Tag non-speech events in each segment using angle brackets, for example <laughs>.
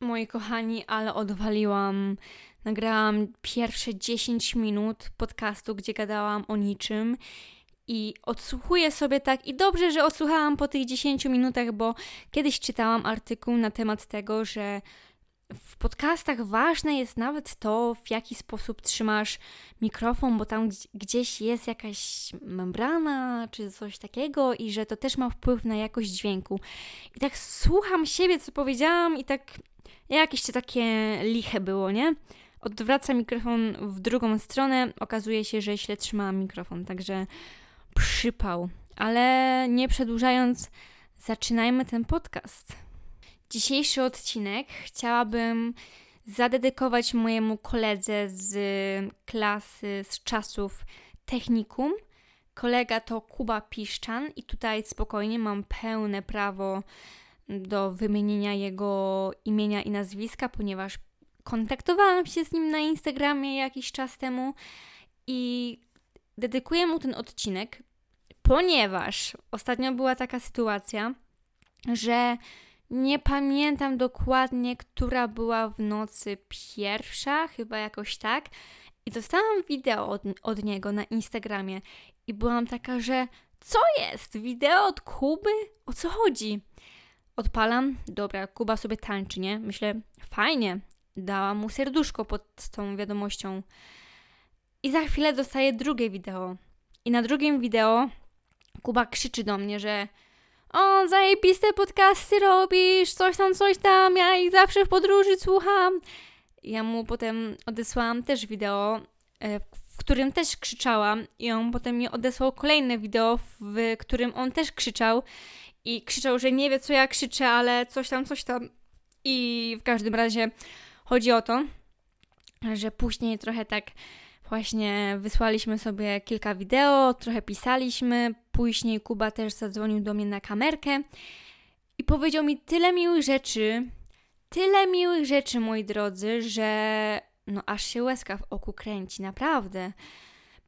moi kochani, ale odwaliłam. Nagrałam pierwsze 10 minut podcastu, gdzie gadałam o niczym. I odsłuchuję sobie tak, i dobrze, że odsłuchałam po tych 10 minutach, bo kiedyś czytałam artykuł na temat tego, że w podcastach ważne jest nawet to, w jaki sposób trzymasz mikrofon, bo tam gdzieś jest jakaś membrana czy coś takiego, i że to też ma wpływ na jakość dźwięku. I tak słucham siebie, co powiedziałam, i tak jakieś to takie liche było, nie? Odwracam mikrofon w drugą stronę, okazuje się, że źle trzymałam mikrofon, także przypał. Ale nie przedłużając, zaczynajmy ten podcast. Dzisiejszy odcinek chciałabym zadedykować mojemu koledze z klasy, z czasów technikum. Kolega to Kuba Piszczan i tutaj spokojnie mam pełne prawo do wymienienia jego imienia i nazwiska, ponieważ kontaktowałam się z nim na Instagramie jakiś czas temu i dedykuję mu ten odcinek, ponieważ ostatnio była taka sytuacja, że nie pamiętam dokładnie, która była w nocy pierwsza, chyba jakoś tak. I dostałam wideo od, od niego na Instagramie i byłam taka, że co jest? Wideo od Kuby? O co chodzi? Odpalam, dobra, Kuba sobie tańczy, nie? Myślę, fajnie, dałam mu serduszko pod tą wiadomością. I za chwilę dostaję drugie wideo. I na drugim wideo Kuba krzyczy do mnie, że o, zajebiste podcasty robisz, coś tam, coś tam, ja ich zawsze w podróży słucham. Ja mu potem odesłałam też wideo, e, w którym też krzyczałam i on potem mi odesłał kolejne wideo, w którym on też krzyczał i krzyczał, że nie wie co ja krzyczę, ale coś tam, coś tam. I w każdym razie chodzi o to, że później trochę tak właśnie wysłaliśmy sobie kilka wideo, trochę pisaliśmy. Później Kuba też zadzwonił do mnie na kamerkę i powiedział mi tyle miłych rzeczy, tyle miłych rzeczy, moi drodzy, że no aż się łezka w oku kręci, naprawdę.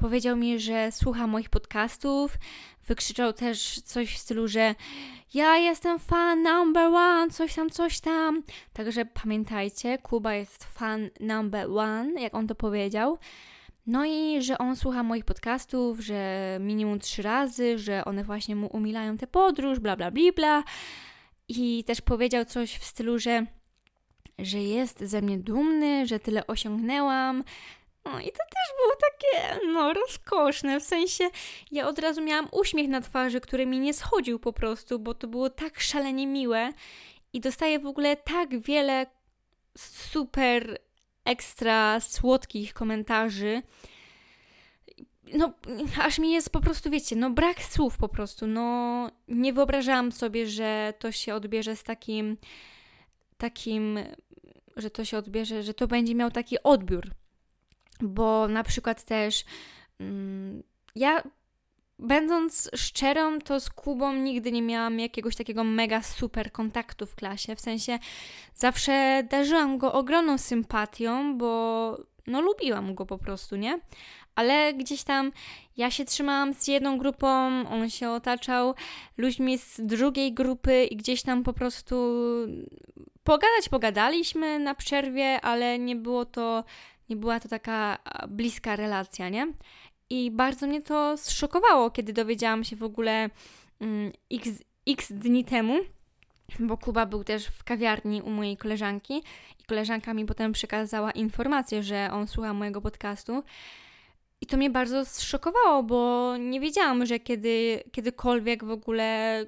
Powiedział mi, że słucha moich podcastów, wykrzyczał też coś w stylu, że ja jestem fan number one, coś tam, coś tam. Także pamiętajcie, Kuba jest fan number one, jak on to powiedział. No i że on słucha moich podcastów, że minimum trzy razy, że one właśnie mu umilają tę podróż, bla bla bla bla. I też powiedział coś w stylu, że, że jest ze mnie dumny, że tyle osiągnęłam, no i to też było takie, no, rozkoszne. W sensie, ja od razu miałam uśmiech na twarzy, który mi nie schodził po prostu, bo to było tak szalenie miłe. I dostaję w ogóle tak wiele super ekstra słodkich komentarzy. No, aż mi jest po prostu, wiecie, no brak słów po prostu. No, nie wyobrażałam sobie, że to się odbierze z takim, takim, że to się odbierze, że to będzie miał taki odbiór bo na przykład też mm, ja Będąc szczerą, to z Kubą nigdy nie miałam jakiegoś takiego mega super kontaktu w klasie. W sensie zawsze darzyłam go ogromną sympatią, bo no lubiłam go po prostu, nie? Ale gdzieś tam ja się trzymałam z jedną grupą, on się otaczał ludźmi z drugiej grupy i gdzieś tam po prostu pogadać pogadaliśmy na przerwie, ale nie było to nie była to taka bliska relacja, nie? I bardzo mnie to zszokowało, kiedy dowiedziałam się w ogóle mm, x, x dni temu, bo Kuba był też w kawiarni u mojej koleżanki i koleżanka mi potem przekazała informację, że on słucha mojego podcastu. I to mnie bardzo zszokowało, bo nie wiedziałam, że kiedy, kiedykolwiek w ogóle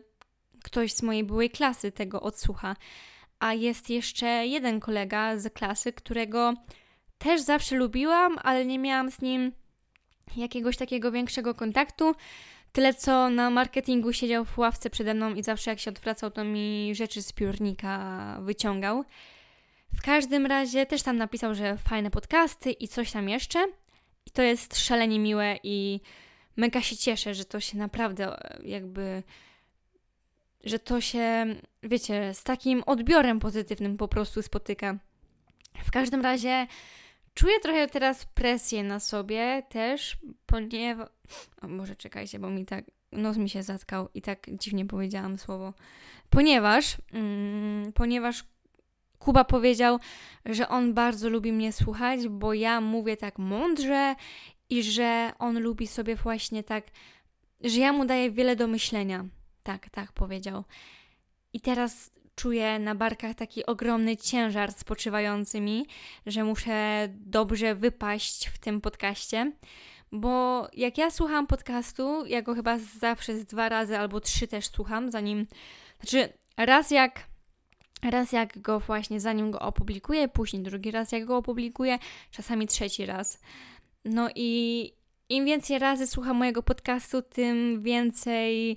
ktoś z mojej byłej klasy tego odsłucha. A jest jeszcze jeden kolega z klasy, którego też zawsze lubiłam, ale nie miałam z nim jakiegoś takiego większego kontaktu. Tyle co na marketingu siedział w ławce przede mną i zawsze jak się odwracał, to mi rzeczy z piórnika wyciągał. W każdym razie też tam napisał, że fajne podcasty i coś tam jeszcze. I to jest szalenie miłe i mega się cieszę, że to się naprawdę jakby że to się, wiecie, z takim odbiorem pozytywnym po prostu spotyka. W każdym razie Czuję trochę teraz presję na sobie też, ponieważ. O, może czekajcie, bo mi tak. Nos mi się zatkał i tak dziwnie powiedziałam słowo. Ponieważ. Mm, ponieważ Kuba powiedział, że on bardzo lubi mnie słuchać, bo ja mówię tak mądrze i że on lubi sobie właśnie tak, że ja mu daję wiele do myślenia. Tak, tak powiedział. I teraz czuję na barkach taki ogromny ciężar spoczywający mi, że muszę dobrze wypaść w tym podcaście. Bo jak ja słucham podcastu, ja go chyba zawsze z dwa razy albo trzy też słucham, zanim. Znaczy, raz jak. Raz jak go właśnie, zanim go opublikuję, później drugi raz jak go opublikuję, czasami trzeci raz. No i im więcej razy słucham mojego podcastu, tym więcej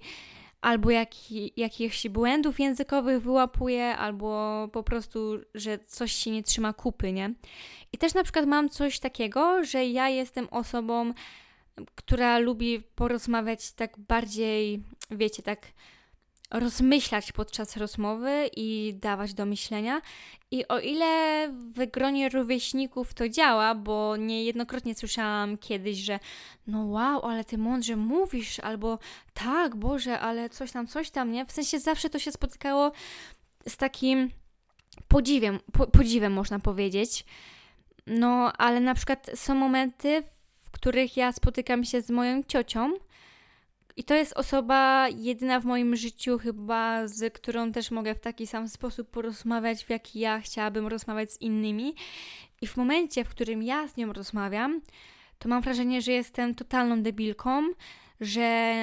albo jak, jakichś błędów językowych wyłapuję, albo po prostu, że coś się nie trzyma kupy, nie? I też na przykład mam coś takiego, że ja jestem osobą, która lubi porozmawiać tak bardziej, wiecie, tak rozmyślać podczas rozmowy i dawać do myślenia. I o ile w gronie rówieśników to działa, bo niejednokrotnie słyszałam kiedyś, że no wow, ale ty mądrze mówisz, albo tak, Boże, ale coś tam, coś tam, nie? W sensie zawsze to się spotykało z takim podziwem, po, podziwem można powiedzieć. No, ale na przykład są momenty, w których ja spotykam się z moją ciocią, i to jest osoba jedyna w moim życiu, chyba z którą też mogę w taki sam sposób porozmawiać, w jaki ja chciałabym rozmawiać z innymi. I w momencie, w którym ja z nią rozmawiam, to mam wrażenie, że jestem totalną debilką, że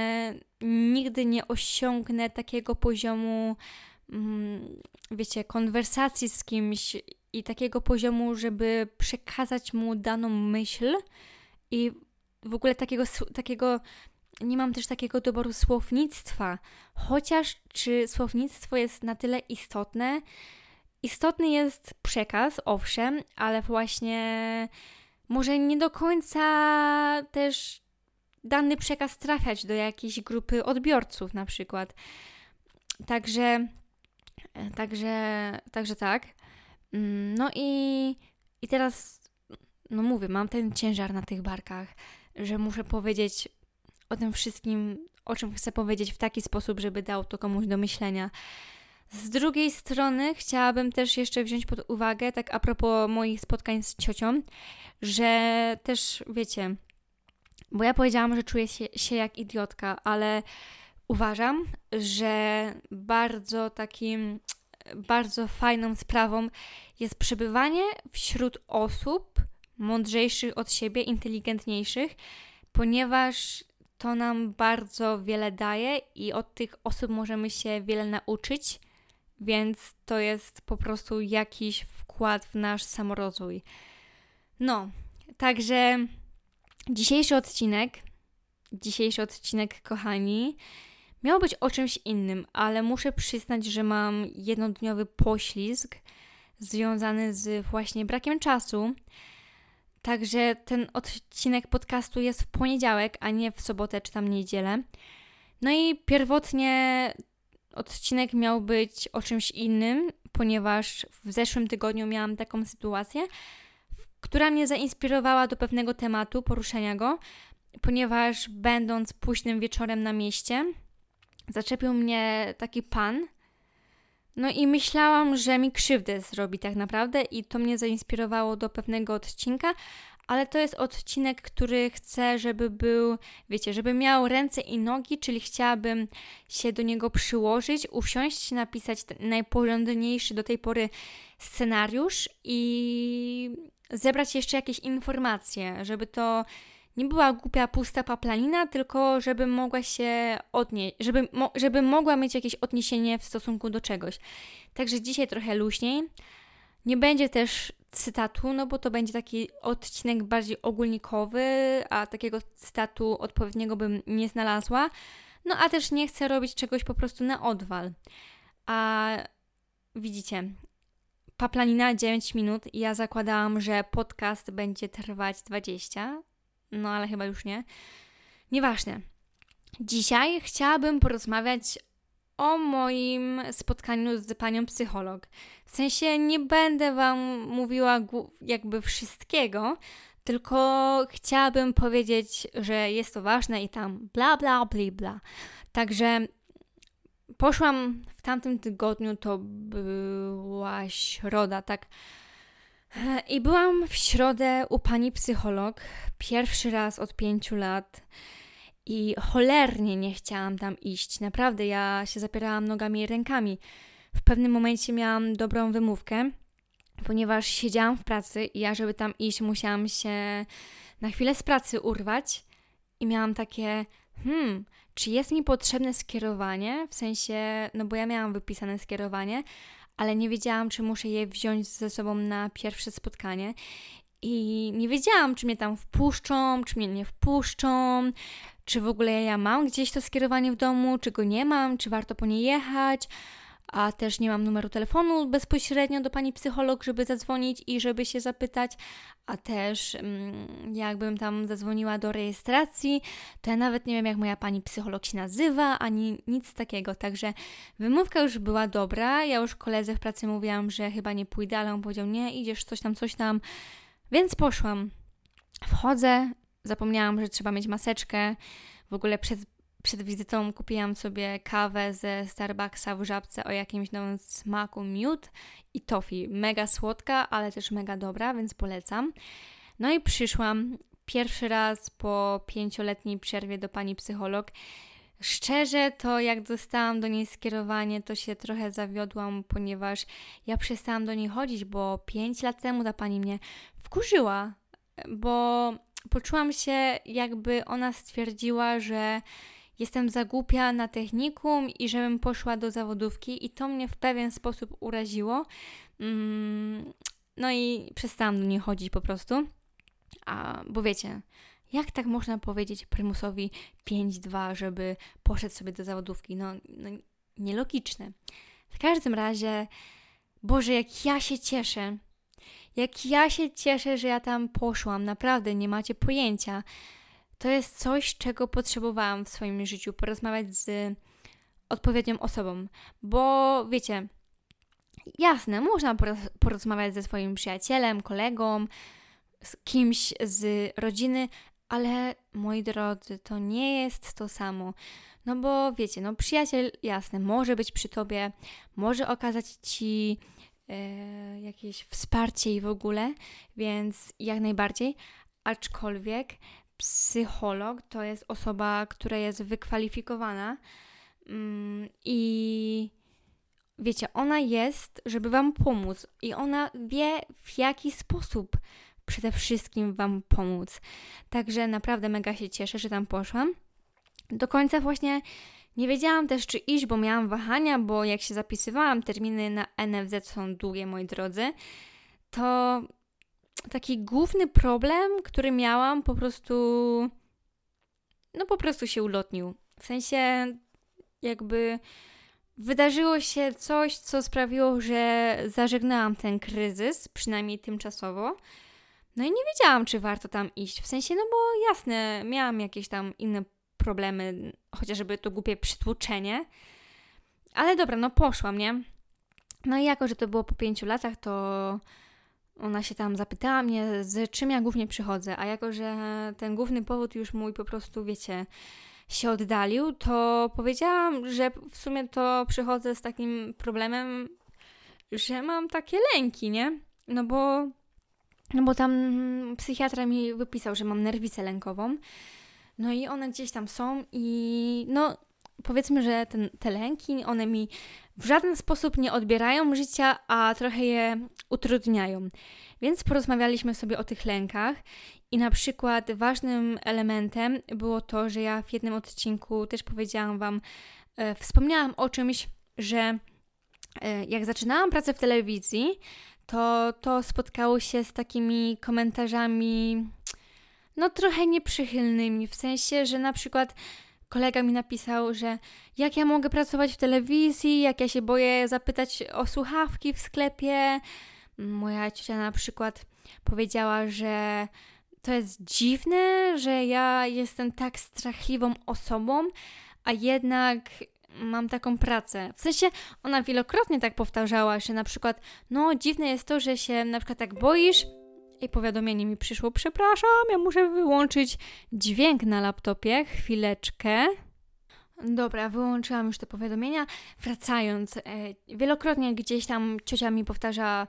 nigdy nie osiągnę takiego poziomu, mm, wiecie, konwersacji z kimś i takiego poziomu, żeby przekazać mu daną myśl i w ogóle takiego, takiego nie mam też takiego doboru słownictwa. Chociaż czy słownictwo jest na tyle istotne? Istotny jest przekaz, owszem, ale właśnie może nie do końca też dany przekaz trafiać do jakiejś grupy odbiorców, na przykład. Także, także, także tak. Mm, no i, i teraz, no mówię, mam ten ciężar na tych barkach, że muszę powiedzieć o tym wszystkim, o czym chcę powiedzieć w taki sposób, żeby dał to komuś do myślenia. Z drugiej strony chciałabym też jeszcze wziąć pod uwagę, tak a propos moich spotkań z ciocią, że też wiecie, bo ja powiedziałam, że czuję się, się jak idiotka, ale uważam, że bardzo takim, bardzo fajną sprawą jest przebywanie wśród osób mądrzejszych od siebie, inteligentniejszych, ponieważ to nam bardzo wiele daje i od tych osób możemy się wiele nauczyć, więc to jest po prostu jakiś wkład w nasz samorozwój. No, także dzisiejszy odcinek, dzisiejszy odcinek, kochani, miał być o czymś innym, ale muszę przyznać, że mam jednodniowy poślizg związany z właśnie brakiem czasu Także ten odcinek podcastu jest w poniedziałek, a nie w sobotę czy tam niedzielę. No i pierwotnie odcinek miał być o czymś innym, ponieważ w zeszłym tygodniu miałam taką sytuację, która mnie zainspirowała do pewnego tematu, poruszenia go, ponieważ będąc późnym wieczorem na mieście, zaczepił mnie taki pan. No i myślałam, że mi krzywdę zrobi tak naprawdę, i to mnie zainspirowało do pewnego odcinka, ale to jest odcinek, który chcę, żeby był, wiecie, żeby miał ręce i nogi, czyli chciałabym się do niego przyłożyć, usiąść, napisać najporządniejszy do tej pory scenariusz i zebrać jeszcze jakieś informacje, żeby to nie była głupia, pusta paplanina, tylko żeby mogła się odnieść, żeby, mo żeby mogła mieć jakieś odniesienie w stosunku do czegoś. Także dzisiaj trochę luźniej. Nie będzie też cytatu, no bo to będzie taki odcinek bardziej ogólnikowy, a takiego cytatu odpowiedniego bym nie znalazła. No a też nie chcę robić czegoś po prostu na odwal. A widzicie, paplanina 9 minut. Ja zakładałam, że podcast będzie trwać 20, no ale chyba już nie. Nieważne. Dzisiaj chciałabym porozmawiać o moim spotkaniu z panią psycholog. W sensie nie będę Wam mówiła jakby wszystkiego, tylko chciałabym powiedzieć, że jest to ważne i tam bla bla bla bla. Także poszłam w tamtym tygodniu, to była środa, tak. I byłam w środę u pani psycholog, pierwszy raz od pięciu lat. I cholernie nie chciałam tam iść. Naprawdę, ja się zapierałam nogami i rękami. W pewnym momencie miałam dobrą wymówkę, ponieważ siedziałam w pracy i ja, żeby tam iść, musiałam się na chwilę z pracy urwać. I miałam takie, hmm, czy jest mi potrzebne skierowanie? W sensie, no bo ja miałam wypisane skierowanie, ale nie wiedziałam, czy muszę je wziąć ze sobą na pierwsze spotkanie. I nie wiedziałam, czy mnie tam wpuszczą, czy mnie nie wpuszczą, czy w ogóle ja mam gdzieś to skierowanie w domu, czy go nie mam, czy warto po nie jechać a też nie mam numeru telefonu bezpośrednio do pani psycholog, żeby zadzwonić i żeby się zapytać, a też mm, jakbym tam zadzwoniła do rejestracji, to ja nawet nie wiem, jak moja pani psycholog się nazywa, ani nic takiego. Także wymówka już była dobra. Ja już koledze w pracy mówiłam, że chyba nie pójdę, ale on powiedział: Nie, idziesz coś tam, coś tam. Więc poszłam. Wchodzę, zapomniałam, że trzeba mieć maseczkę. W ogóle przed przed wizytą kupiłam sobie kawę ze Starbucksa w żabce o jakimś nowym smaku miód i toffee. Mega słodka, ale też mega dobra, więc polecam. No i przyszłam pierwszy raz po pięcioletniej przerwie do pani psycholog. Szczerze, to jak dostałam do niej skierowanie, to się trochę zawiodłam, ponieważ ja przestałam do niej chodzić, bo pięć lat temu ta pani mnie wkurzyła, bo poczułam się, jakby ona stwierdziła, że jestem za głupia na technikum i żebym poszła do zawodówki i to mnie w pewien sposób uraziło. Mm, no i przestałam do niej chodzić po prostu. A, bo wiecie, jak tak można powiedzieć prymusowi 5-2, żeby poszedł sobie do zawodówki? No, no nielogiczne. W każdym razie, Boże, jak ja się cieszę. Jak ja się cieszę, że ja tam poszłam. Naprawdę, nie macie pojęcia to jest coś, czego potrzebowałam w swoim życiu porozmawiać z odpowiednią osobą, bo wiecie, jasne, można porozmawiać ze swoim przyjacielem, kolegą, z kimś z rodziny, ale moi drodzy, to nie jest to samo. No bo wiecie, no przyjaciel, jasne, może być przy tobie, może okazać ci e, jakieś wsparcie i w ogóle, więc jak najbardziej, aczkolwiek psycholog to jest osoba, która jest wykwalifikowana mm, i wiecie, ona jest, żeby Wam pomóc i ona wie w jaki sposób przede wszystkim Wam pomóc. Także naprawdę mega się cieszę, że tam poszłam. Do końca właśnie nie wiedziałam też, czy iść, bo miałam wahania, bo jak się zapisywałam, terminy na NFZ są długie, moi drodzy, to taki główny problem, który miałam, po prostu. No, po prostu się ulotnił. W sensie, jakby wydarzyło się coś, co sprawiło, że zażegnałam ten kryzys, przynajmniej tymczasowo. No i nie wiedziałam, czy warto tam iść. W sensie, no bo jasne, miałam jakieś tam inne problemy, chociażby to głupie przytłoczenie. Ale dobra, no poszłam, nie? No i jako, że to było po pięciu latach, to ona się tam zapytała mnie, z czym ja głównie przychodzę, a jako, że ten główny powód już mój po prostu, wiecie, się oddalił, to powiedziałam, że w sumie to przychodzę z takim problemem, że mam takie lęki, nie? No bo, no bo tam psychiatra mi wypisał, że mam nerwicę lękową. No i one gdzieś tam są i no powiedzmy, że ten, te lęki, one mi w żaden sposób nie odbierają życia, a trochę je utrudniają. Więc porozmawialiśmy sobie o tych lękach i na przykład ważnym elementem było to, że ja w jednym odcinku też powiedziałam Wam, e, wspomniałam o czymś, że e, jak zaczynałam pracę w telewizji, to to spotkało się z takimi komentarzami, no trochę nieprzychylnymi, w sensie, że na przykład kolega mi napisał, że jak ja mogę pracować w telewizji, jak ja się boję zapytać o słuchawki w sklepie. Moja ciocia na przykład powiedziała, że to jest dziwne, że ja jestem tak strachliwą osobą, a jednak mam taką pracę. W sensie ona wielokrotnie tak powtarzała, że na przykład, no dziwne jest to, że się na przykład tak boisz, i powiadomienie mi przyszło. Przepraszam, ja muszę wyłączyć dźwięk na laptopie. Chwileczkę. Dobra, wyłączyłam już te powiadomienia. Wracając, e, wielokrotnie gdzieś tam ciocia mi powtarza,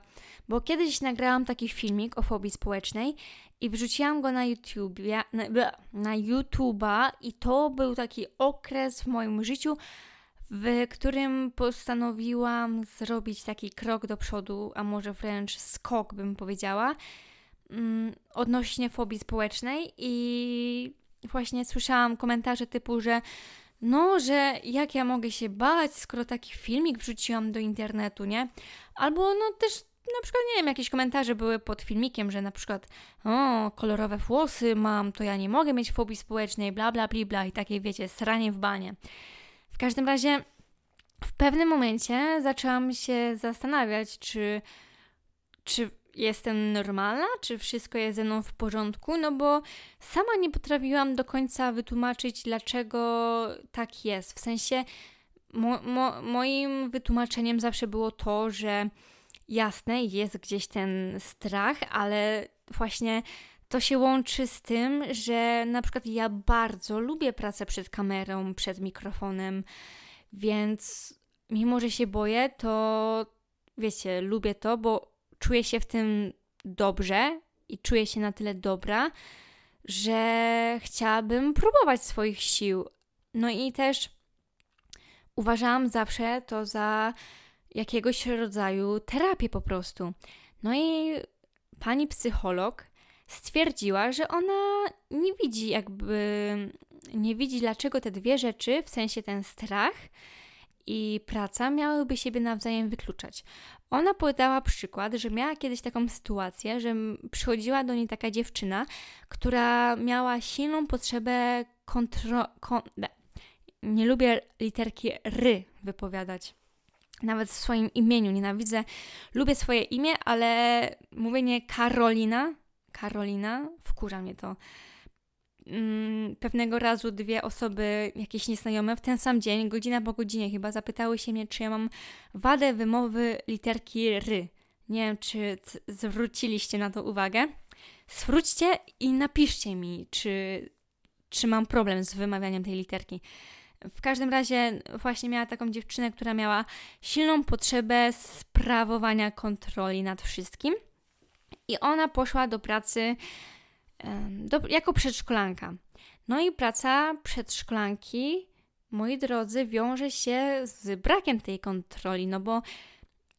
bo kiedyś nagrałam taki filmik o fobii społecznej i wrzuciłam go na YouTube, na, na YouTube'a i to był taki okres w moim życiu, w którym postanowiłam zrobić taki krok do przodu, a może wręcz skok bym powiedziała, mm, odnośnie fobii społecznej i właśnie słyszałam komentarze typu, że no, że jak ja mogę się bać, skoro taki filmik wrzuciłam do internetu, nie? Albo no też na przykład, nie wiem, jakieś komentarze były pod filmikiem, że na przykład o, kolorowe włosy mam, to ja nie mogę mieć fobii społecznej, bla, bla, bla, bla i takie, wiecie, sranie w banie. W każdym razie w pewnym momencie zaczęłam się zastanawiać, czy, czy jestem normalna, czy wszystko jest ze mną w porządku, no bo sama nie potrafiłam do końca wytłumaczyć, dlaczego tak jest. W sensie mo, mo, moim wytłumaczeniem zawsze było to, że jasne, jest gdzieś ten strach, ale właśnie to się łączy z tym, że na przykład ja bardzo lubię pracę przed kamerą, przed mikrofonem, więc mimo, że się boję, to wiecie, lubię to, bo czuję się w tym dobrze i czuję się na tyle dobra, że chciałabym próbować swoich sił. No i też uważałam zawsze to za jakiegoś rodzaju terapię po prostu. No i pani psycholog stwierdziła, że ona nie widzi jakby nie widzi dlaczego te dwie rzeczy, w sensie ten strach i praca miałyby siebie nawzajem wykluczać. Ona podała przykład, że miała kiedyś taką sytuację, że przychodziła do niej taka dziewczyna, która miała silną potrzebę kontroli. Kon nie lubię literki ry wypowiadać. Nawet w swoim imieniu nienawidzę. Lubię swoje imię, ale mówienie Karolina, Karolina, wkurza mnie to mm, pewnego razu dwie osoby, jakieś nieznajome, w ten sam dzień, godzina po godzinie chyba, zapytały się mnie, czy ja mam wadę wymowy literki ry. Nie wiem, czy zwróciliście na to uwagę. Zwróćcie i napiszcie mi, czy, czy mam problem z wymawianiem tej literki. W każdym razie właśnie miała taką dziewczynę, która miała silną potrzebę sprawowania kontroli nad wszystkim. I ona poszła do pracy do, jako przedszkolanka. No i praca przedszkolanki, moi drodzy, wiąże się z brakiem tej kontroli, no bo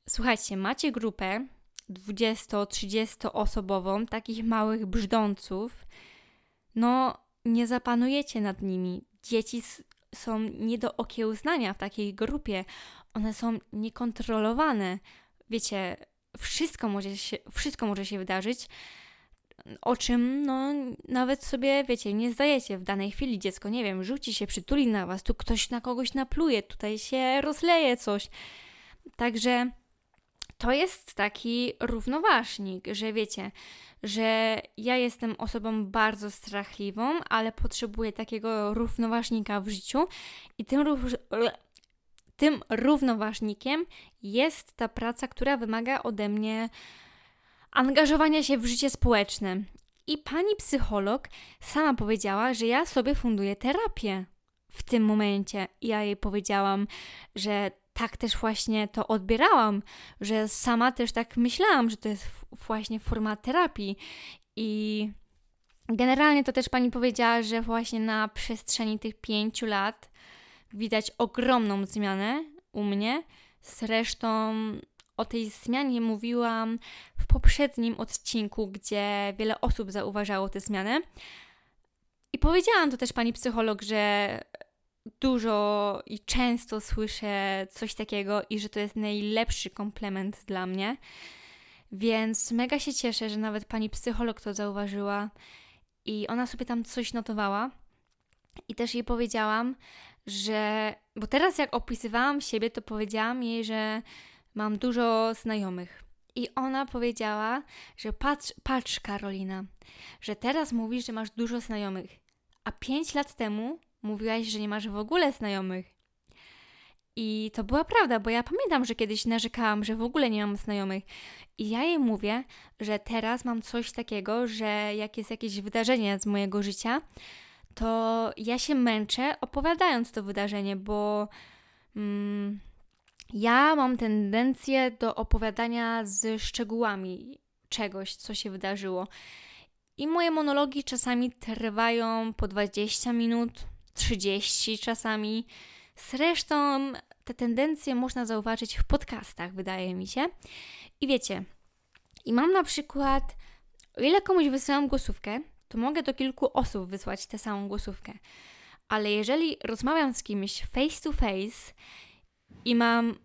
słuchajcie, macie grupę 20-30 osobową, takich małych brzdąców, no nie zapanujecie nad nimi. Dzieci są nie do okiełznania w takiej grupie. One są niekontrolowane. Wiecie, wszystko może się, wszystko może się wydarzyć o czym no nawet sobie, wiecie, nie zdajecie w danej chwili. Dziecko, nie wiem, rzuci się, przytuli na was, tu ktoś na kogoś napluje, tutaj się rozleje coś. Także to jest taki równoważnik, że wiecie, że ja jestem osobą bardzo strachliwą, ale potrzebuję takiego równoważnika w życiu i tym, tym równoważnikiem jest ta praca, która wymaga ode mnie angażowania się w życie społeczne. I pani psycholog sama powiedziała, że ja sobie funduję terapię w tym momencie. Ja jej powiedziałam, że tak też właśnie to odbierałam, że sama też tak myślałam, że to jest właśnie forma terapii. I generalnie to też pani powiedziała, że właśnie na przestrzeni tych pięciu lat widać ogromną zmianę u mnie. Zresztą o tej zmianie mówiłam w poprzednim odcinku, gdzie wiele osób zauważało tę zmianę. I powiedziałam to też pani psycholog, że dużo i często słyszę coś takiego i że to jest najlepszy komplement dla mnie. Więc mega się cieszę, że nawet pani psycholog to zauważyła i ona sobie tam coś notowała. I też jej powiedziałam, że. Bo teraz, jak opisywałam siebie, to powiedziałam jej, że mam dużo znajomych. I ona powiedziała, że patrz, patrz, Karolina, że teraz mówisz, że masz dużo znajomych, a pięć lat temu mówiłaś, że nie masz w ogóle znajomych. I to była prawda, bo ja pamiętam, że kiedyś narzekałam, że w ogóle nie mam znajomych. I ja jej mówię, że teraz mam coś takiego, że jak jest jakieś wydarzenie z mojego życia, to ja się męczę opowiadając to wydarzenie, bo mm, ja mam tendencję do opowiadania z szczegółami czegoś, co się wydarzyło. I moje monologi czasami trwają po 20 minut, 30 czasami. Zresztą te tendencje można zauważyć w podcastach, wydaje mi się. I wiecie, i mam na przykład, o ile komuś wysyłam głosówkę, to mogę do kilku osób wysłać tę samą głosówkę. Ale jeżeli rozmawiam z kimś face to face i mam.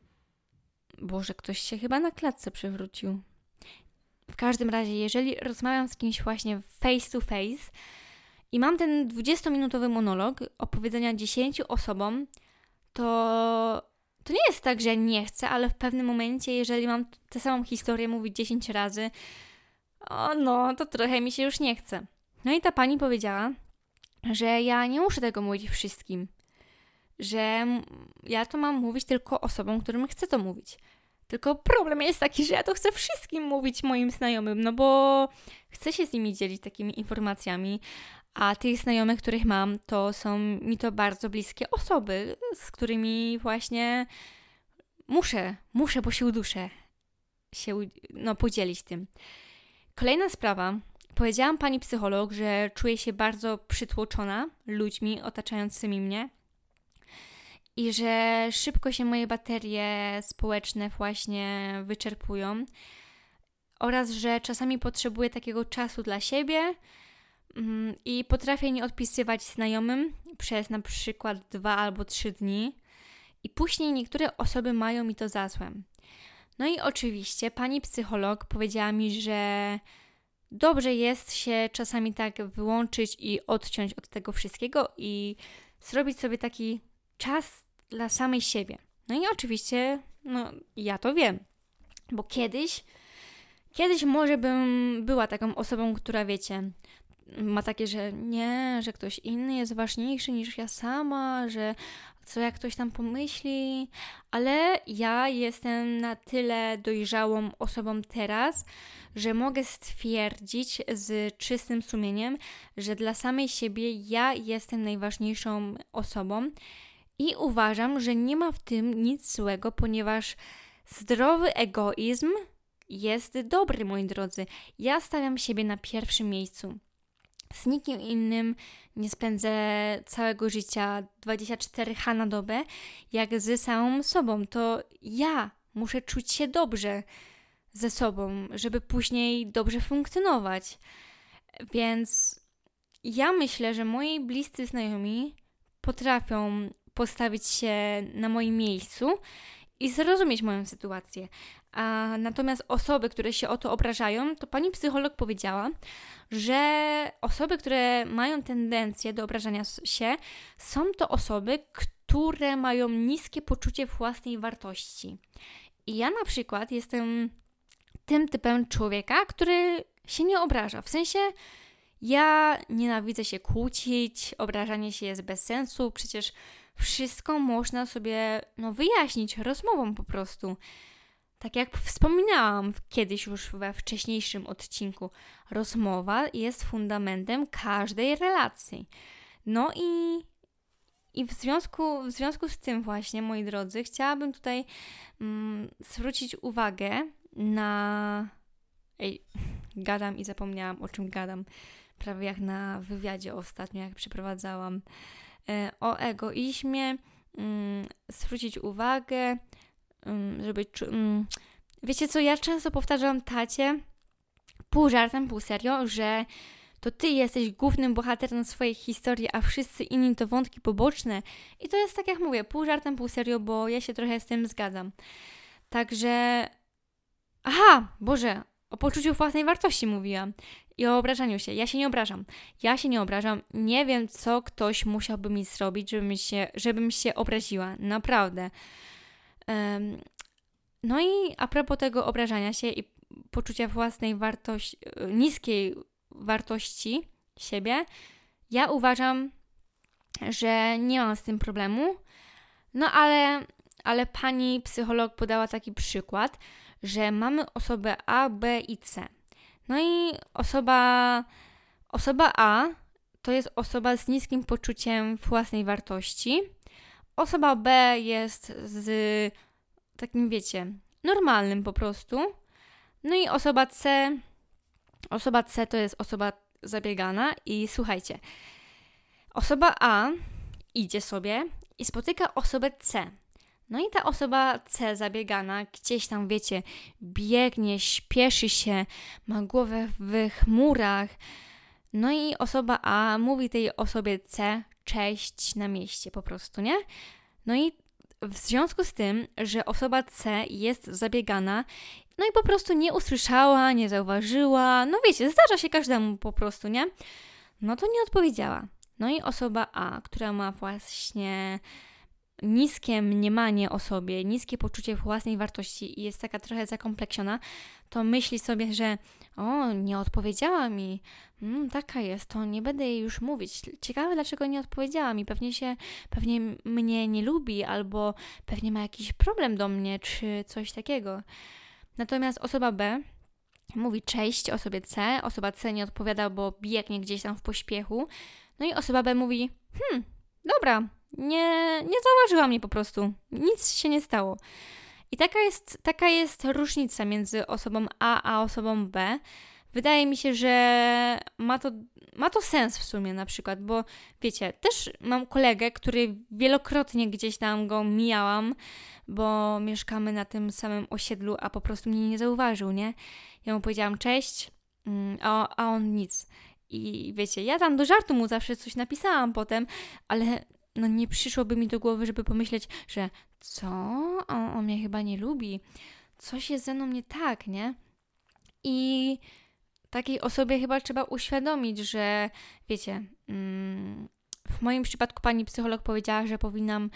Boże, ktoś się chyba na klatce przewrócił. W każdym razie, jeżeli rozmawiam z kimś właśnie face to face i mam ten 20-minutowy monolog opowiedzenia 10 osobom, to to nie jest tak, że nie chcę, ale w pewnym momencie, jeżeli mam tę samą historię mówić 10 razy, o no, to trochę mi się już nie chce. No i ta pani powiedziała, że ja nie muszę tego mówić wszystkim, że ja to mam mówić tylko osobom, którym chcę to mówić. Tylko problem jest taki, że ja to chcę wszystkim mówić moim znajomym, no bo chcę się z nimi dzielić takimi informacjami, a tych znajomych, których mam, to są mi to bardzo bliskie osoby, z którymi właśnie muszę, muszę, bo się uduszę, się no, podzielić tym. Kolejna sprawa. Powiedziałam pani psycholog, że czuję się bardzo przytłoczona ludźmi otaczającymi mnie i że szybko się moje baterie społeczne właśnie wyczerpują oraz że czasami potrzebuję takiego czasu dla siebie, Mm, I potrafię nie odpisywać znajomym przez na przykład dwa albo trzy dni, i później niektóre osoby mają mi to za złe. No i oczywiście pani psycholog powiedziała mi, że dobrze jest się czasami tak wyłączyć i odciąć od tego wszystkiego i zrobić sobie taki czas dla samej siebie. No i oczywiście, no ja to wiem, bo kiedyś, kiedyś może bym była taką osobą, która wiecie, ma takie, że nie, że ktoś inny jest ważniejszy niż ja sama, że co jak ktoś tam pomyśli, ale ja jestem na tyle dojrzałą osobą teraz, że mogę stwierdzić z czystym sumieniem, że dla samej siebie ja jestem najważniejszą osobą i uważam, że nie ma w tym nic złego, ponieważ zdrowy egoizm jest dobry, moi drodzy. Ja stawiam siebie na pierwszym miejscu z nikim innym nie spędzę całego życia 24H na dobę, jak ze samą sobą. To ja muszę czuć się dobrze ze sobą, żeby później dobrze funkcjonować. Więc ja myślę, że moi bliscy znajomi potrafią postawić się na moim miejscu i zrozumieć moją sytuację. A natomiast osoby, które się o to obrażają, to pani psycholog powiedziała, że osoby, które mają tendencję do obrażania się, są to osoby, które mają niskie poczucie własnej wartości. I ja na przykład jestem tym typem człowieka, który się nie obraża. W sensie ja nienawidzę się kłócić, obrażanie się jest bez sensu, przecież wszystko można sobie no, wyjaśnić rozmową po prostu. Tak jak wspominałam kiedyś już we wcześniejszym odcinku, rozmowa jest fundamentem każdej relacji. No i, i w, związku, w związku z tym właśnie, moi drodzy, chciałabym tutaj mm, zwrócić uwagę na... Ej, <laughs> gadam i zapomniałam o czym gadam. Prawie jak na wywiadzie ostatnio, jak przeprowadzałam o egoizmie, mm, zwrócić uwagę żeby. Wiecie co, ja często powtarzam tacie, pół żartem, pół serio, że to ty jesteś głównym bohaterem swojej historii, a wszyscy inni to wątki poboczne. I to jest tak jak mówię, pół żartem, pół serio, bo ja się trochę z tym zgadzam. Także. Aha, Boże, o poczuciu własnej wartości mówiłam i o obrażaniu się. Ja się nie obrażam. Ja się nie obrażam. Nie wiem, co ktoś musiałby mi zrobić, żebym się, żebym się obraziła. Naprawdę. No i a propos tego obrażania się i poczucia własnej wartości, niskiej wartości siebie, ja uważam, że nie mam z tym problemu. No ale, ale pani psycholog podała taki przykład, że mamy osobę A, B i C. No i osoba, osoba A to jest osoba z niskim poczuciem własnej wartości. Osoba B jest z takim, wiecie, normalnym po prostu. No i osoba C, osoba C to jest osoba zabiegana i słuchajcie, osoba A idzie sobie i spotyka osobę C. No i ta osoba C zabiegana gdzieś tam, wiecie, biegnie, śpieszy się, ma głowę w chmurach. No i osoba A mówi tej osobie C cześć na mieście po prostu, nie? No i w związku z tym, że osoba C jest zabiegana, no i po prostu nie usłyszała, nie zauważyła, no wiecie, zdarza się każdemu po prostu, nie? No to nie odpowiedziała. No i osoba A, która ma właśnie niskie mniemanie o sobie, niskie poczucie własnej wartości i jest taka trochę zakompleksiona, to myśli sobie, że o, nie odpowiedziała mi, mm, taka jest, to nie będę jej już mówić. Ciekawe, dlaczego nie odpowiedziała mi. Pewnie się, pewnie mnie nie lubi, albo pewnie ma jakiś problem do mnie, czy coś takiego. Natomiast osoba B mówi cześć osobie C, osoba C nie odpowiada, bo biegnie gdzieś tam w pośpiechu, no i osoba B mówi, hmm, dobra, nie, nie zauważyła mnie po prostu. Nic się nie stało. I taka jest, taka jest różnica między osobą A a osobą B. Wydaje mi się, że ma to, ma to sens w sumie na przykład, bo wiecie, też mam kolegę, który wielokrotnie gdzieś tam go mijałam, bo mieszkamy na tym samym osiedlu, a po prostu mnie nie zauważył, nie? Ja mu powiedziałam cześć, mm, a, a on nic. I wiecie, ja tam do żartu mu zawsze coś napisałam potem, ale no nie przyszłoby mi do głowy, żeby pomyśleć, że co? On, on mnie chyba nie lubi. Coś jest ze mną nie tak, nie? I takiej osobie chyba trzeba uświadomić, że wiecie, mm, w moim przypadku pani psycholog powiedziała, że powinnam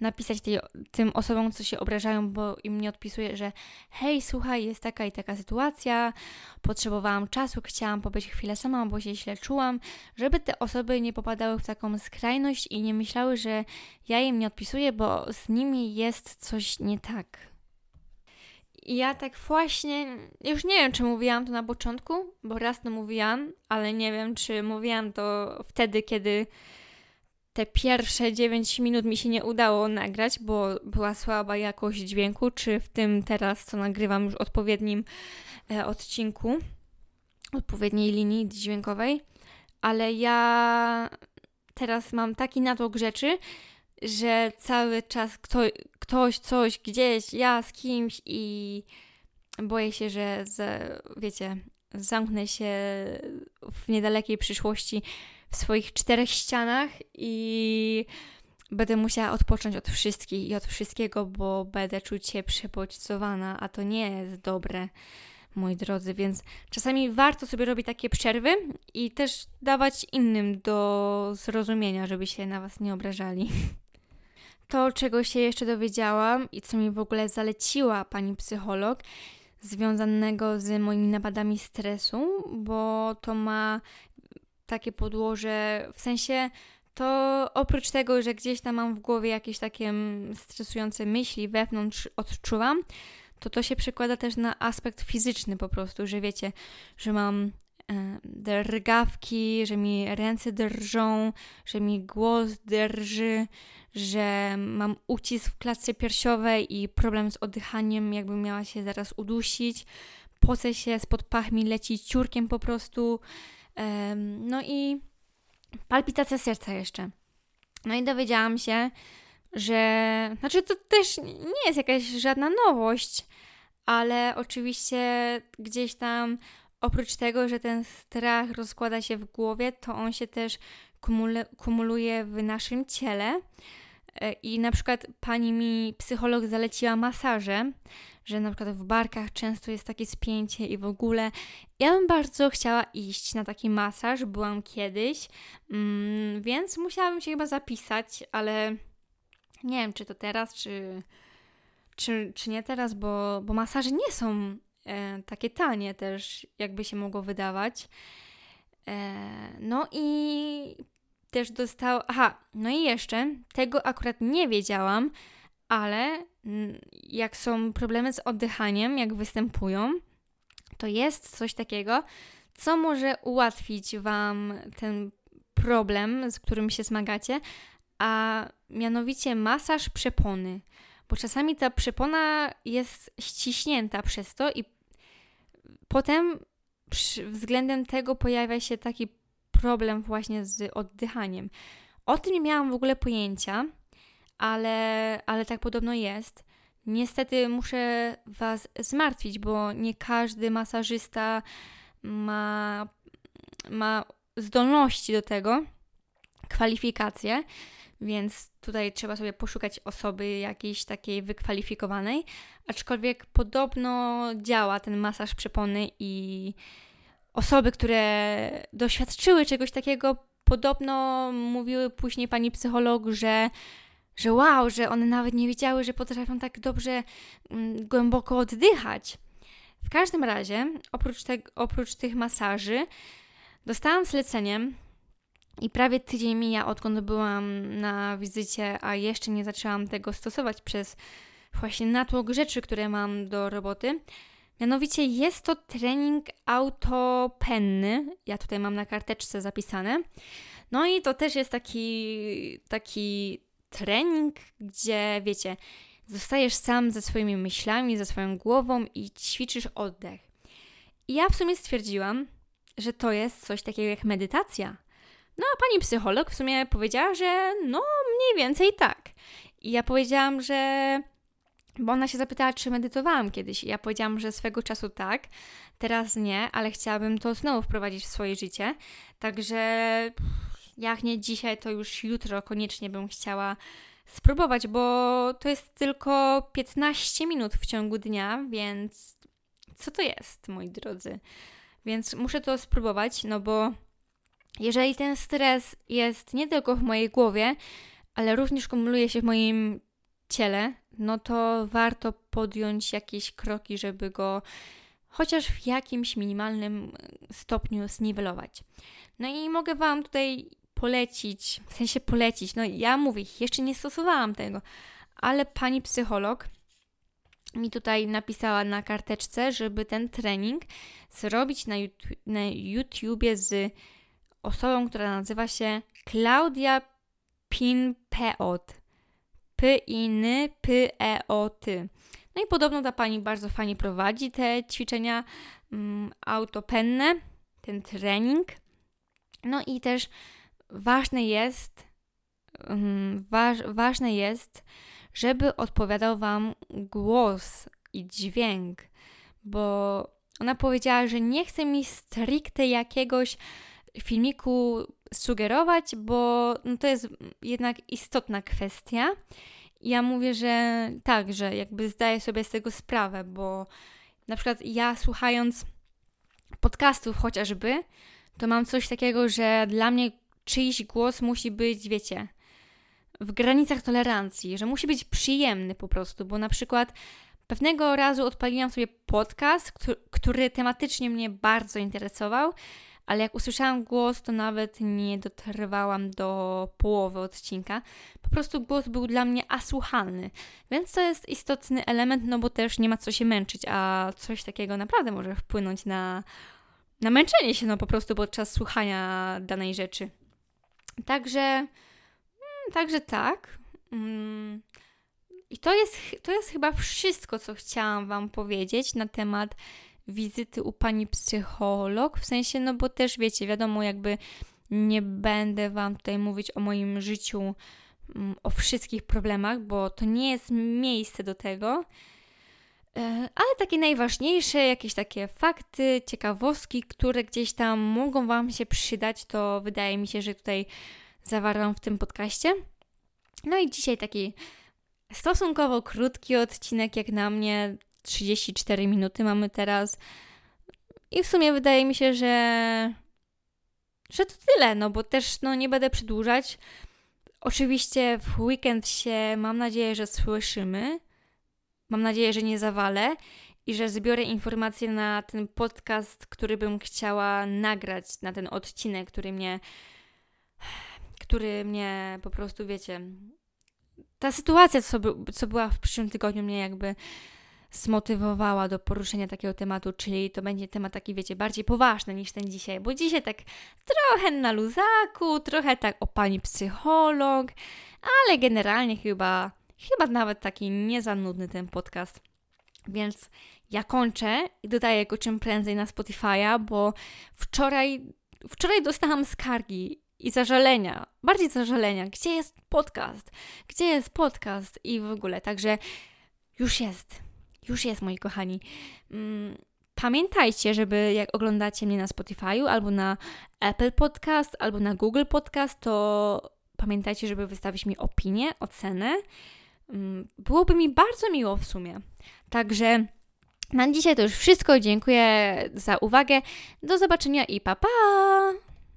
napisać tej, tym osobom, co się obrażają, bo im nie odpisuje, że hej, słuchaj, jest taka i taka sytuacja, potrzebowałam czasu, chciałam pobyć chwilę sama, bo się źle czułam, żeby te osoby nie popadały w taką skrajność i nie myślały, że ja im nie odpisuję, bo z nimi jest coś nie tak. I ja tak właśnie, już nie wiem, czy mówiłam to na początku, bo raz to mówiłam, ale nie wiem, czy mówiłam to wtedy, kiedy te pierwsze 9 minut mi się nie udało nagrać, bo była słaba jakość dźwięku, czy w tym teraz, co nagrywam już odpowiednim e, odcinku, odpowiedniej linii dźwiękowej, ale ja teraz mam taki natłok rzeczy, że cały czas kto, ktoś, coś, gdzieś, ja z kimś i boję się, że z, wiecie, zamknę się w niedalekiej przyszłości w swoich czterech ścianach i będę musiała odpocząć od wszystkich i od wszystkiego, bo będę czuć się przebodźcowana, a to nie jest dobre, moi drodzy, więc czasami warto sobie robić takie przerwy i też dawać innym do zrozumienia, żeby się na Was nie obrażali. To, czego się jeszcze dowiedziałam i co mi w ogóle zaleciła pani psycholog, związanego z moimi napadami stresu, bo to ma takie podłoże, w sensie to oprócz tego, że gdzieś tam mam w głowie jakieś takie mm, stresujące myśli wewnątrz odczuwam, to to się przekłada też na aspekt fizyczny po prostu, że wiecie, że mam drgawki, że mi ręce drżą, że mi głos drży, że mam ucisk w klatce piersiowej i problem z oddychaniem, jakbym miała się zaraz udusić. Poce się, spod pach mi leci ciurkiem po prostu. No i palpitacja serca jeszcze. No i dowiedziałam się, że. Znaczy, to też nie jest jakaś żadna nowość, ale oczywiście gdzieś tam oprócz tego, że ten strach rozkłada się w głowie, to on się też kumule, kumuluje w naszym ciele. E, I na przykład pani mi psycholog zaleciła masaże, że na przykład w barkach często jest takie spięcie i w ogóle. Ja bym bardzo chciała iść na taki masaż, byłam kiedyś, mm, więc musiałabym się chyba zapisać, ale nie wiem, czy to teraz, czy, czy, czy nie teraz, bo, bo masaże nie są takie tanie też, jakby się mogło wydawać. E, no i też dostał. Aha, no i jeszcze tego akurat nie wiedziałam, ale jak są problemy z oddychaniem, jak występują, to jest coś takiego, co może ułatwić Wam ten problem, z którym się zmagacie, a mianowicie masaż przepony. Bo czasami ta przepona jest ściśnięta przez to i potem względem tego pojawia się taki problem właśnie z oddychaniem. O tym nie miałam w ogóle pojęcia, ale, ale tak podobno jest. Niestety muszę Was zmartwić, bo nie każdy masażysta ma, ma zdolności do tego, kwalifikacje, więc tutaj trzeba sobie poszukać osoby jakiejś takiej wykwalifikowanej. Aczkolwiek podobno działa ten masaż przepony i osoby, które doświadczyły czegoś takiego, podobno mówiły później pani psycholog, że że wow, że one nawet nie wiedziały, że potrafią tak dobrze mm, głęboko oddychać. W każdym razie, oprócz, te, oprócz tych masaży, dostałam zlecenie i prawie tydzień mija, odkąd byłam na wizycie, a jeszcze nie zaczęłam tego stosować przez właśnie natłok rzeczy, które mam do roboty. Mianowicie jest to trening autopenny. Ja tutaj mam na karteczce zapisane. No i to też jest taki, taki trening, gdzie wiecie, zostajesz sam ze swoimi myślami, ze swoją głową i ćwiczysz oddech. I ja w sumie stwierdziłam, że to jest coś takiego jak medytacja. No a pani psycholog w sumie powiedziała, że no mniej więcej tak. I ja powiedziałam, że. Bo ona się zapytała, czy medytowałam kiedyś. I ja powiedziałam, że swego czasu tak, teraz nie, ale chciałabym to znowu wprowadzić w swoje życie. Także jak nie dzisiaj, to już jutro koniecznie bym chciała spróbować, bo to jest tylko 15 minut w ciągu dnia, więc co to jest, moi drodzy? Więc muszę to spróbować, no bo jeżeli ten stres jest nie tylko w mojej głowie, ale również kumuluje się w moim ciele, no to warto podjąć jakieś kroki, żeby go chociaż w jakimś minimalnym stopniu zniwelować. No i mogę Wam tutaj polecić, w sensie polecić, no ja mówię, jeszcze nie stosowałam tego, ale pani psycholog mi tutaj napisała na karteczce, żeby ten trening zrobić na, YouTube, na YouTubie z osobą, która nazywa się Klaudia Pinpeot. P-I-N-P-E-O-T. No i podobno ta pani bardzo fajnie prowadzi te ćwiczenia um, autopenne, ten trening. No i też ważne jest, um, waż, ważne jest, żeby odpowiadał Wam głos i dźwięk, bo ona powiedziała, że nie chce mi stricte jakiegoś filmiku sugerować, bo no to jest jednak istotna kwestia. Ja mówię, że tak, że jakby zdaję sobie z tego sprawę, bo na przykład ja słuchając podcastów chociażby, to mam coś takiego, że dla mnie czyjś głos musi być, wiecie, w granicach tolerancji, że musi być przyjemny po prostu, bo na przykład pewnego razu odpaliłam sobie podcast, który, który tematycznie mnie bardzo interesował, ale jak usłyszałam głos, to nawet nie dotrwałam do połowy odcinka. Po prostu głos był dla mnie asłuchalny, więc to jest istotny element, no bo też nie ma co się męczyć, a coś takiego naprawdę może wpłynąć na, na męczenie się, no po prostu podczas słuchania danej rzeczy. Także, mm, także tak. Mm. I to jest, to jest chyba wszystko, co chciałam Wam powiedzieć na temat wizyty u pani psycholog. W sensie, no bo też wiecie, wiadomo, jakby nie będę Wam tutaj mówić o moim życiu, mm, o wszystkich problemach, bo to nie jest miejsce do tego. E, ale takie najważniejsze, jakieś takie fakty, ciekawostki, które gdzieś tam mogą Wam się przydać, to wydaje mi się, że tutaj zawarłam w tym podcaście. No i dzisiaj taki stosunkowo krótki odcinek, jak na mnie, 34 minuty mamy teraz. I w sumie wydaje mi się, że, że to tyle, no bo też no, nie będę przedłużać. Oczywiście w weekend się mam nadzieję, że słyszymy. Mam nadzieję, że nie zawalę i że zbiorę informacje na ten podcast, który bym chciała nagrać, na ten odcinek, który mnie, który mnie po prostu, wiecie, ta sytuacja, co, by, co była w przyszłym tygodniu, mnie jakby zmotywowała do poruszenia takiego tematu, czyli to będzie temat taki, wiecie, bardziej poważny niż ten dzisiaj, bo dzisiaj tak trochę na luzaku, trochę tak o pani psycholog, ale generalnie chyba, chyba nawet taki nie za nudny ten podcast. Więc ja kończę i dodaję go czym prędzej na Spotify'a, bo wczoraj, wczoraj dostałam skargi i zażalenia, bardziej zażalenia. Gdzie jest podcast? Gdzie jest podcast? I w ogóle, także już jest. Już jest, moi kochani. Mm, pamiętajcie, żeby jak oglądacie mnie na Spotify'u albo na Apple Podcast, albo na Google Podcast, to pamiętajcie, żeby wystawić mi opinię, ocenę. Mm, byłoby mi bardzo miło w sumie. Także na dzisiaj to już wszystko. Dziękuję za uwagę. Do zobaczenia i pa pa!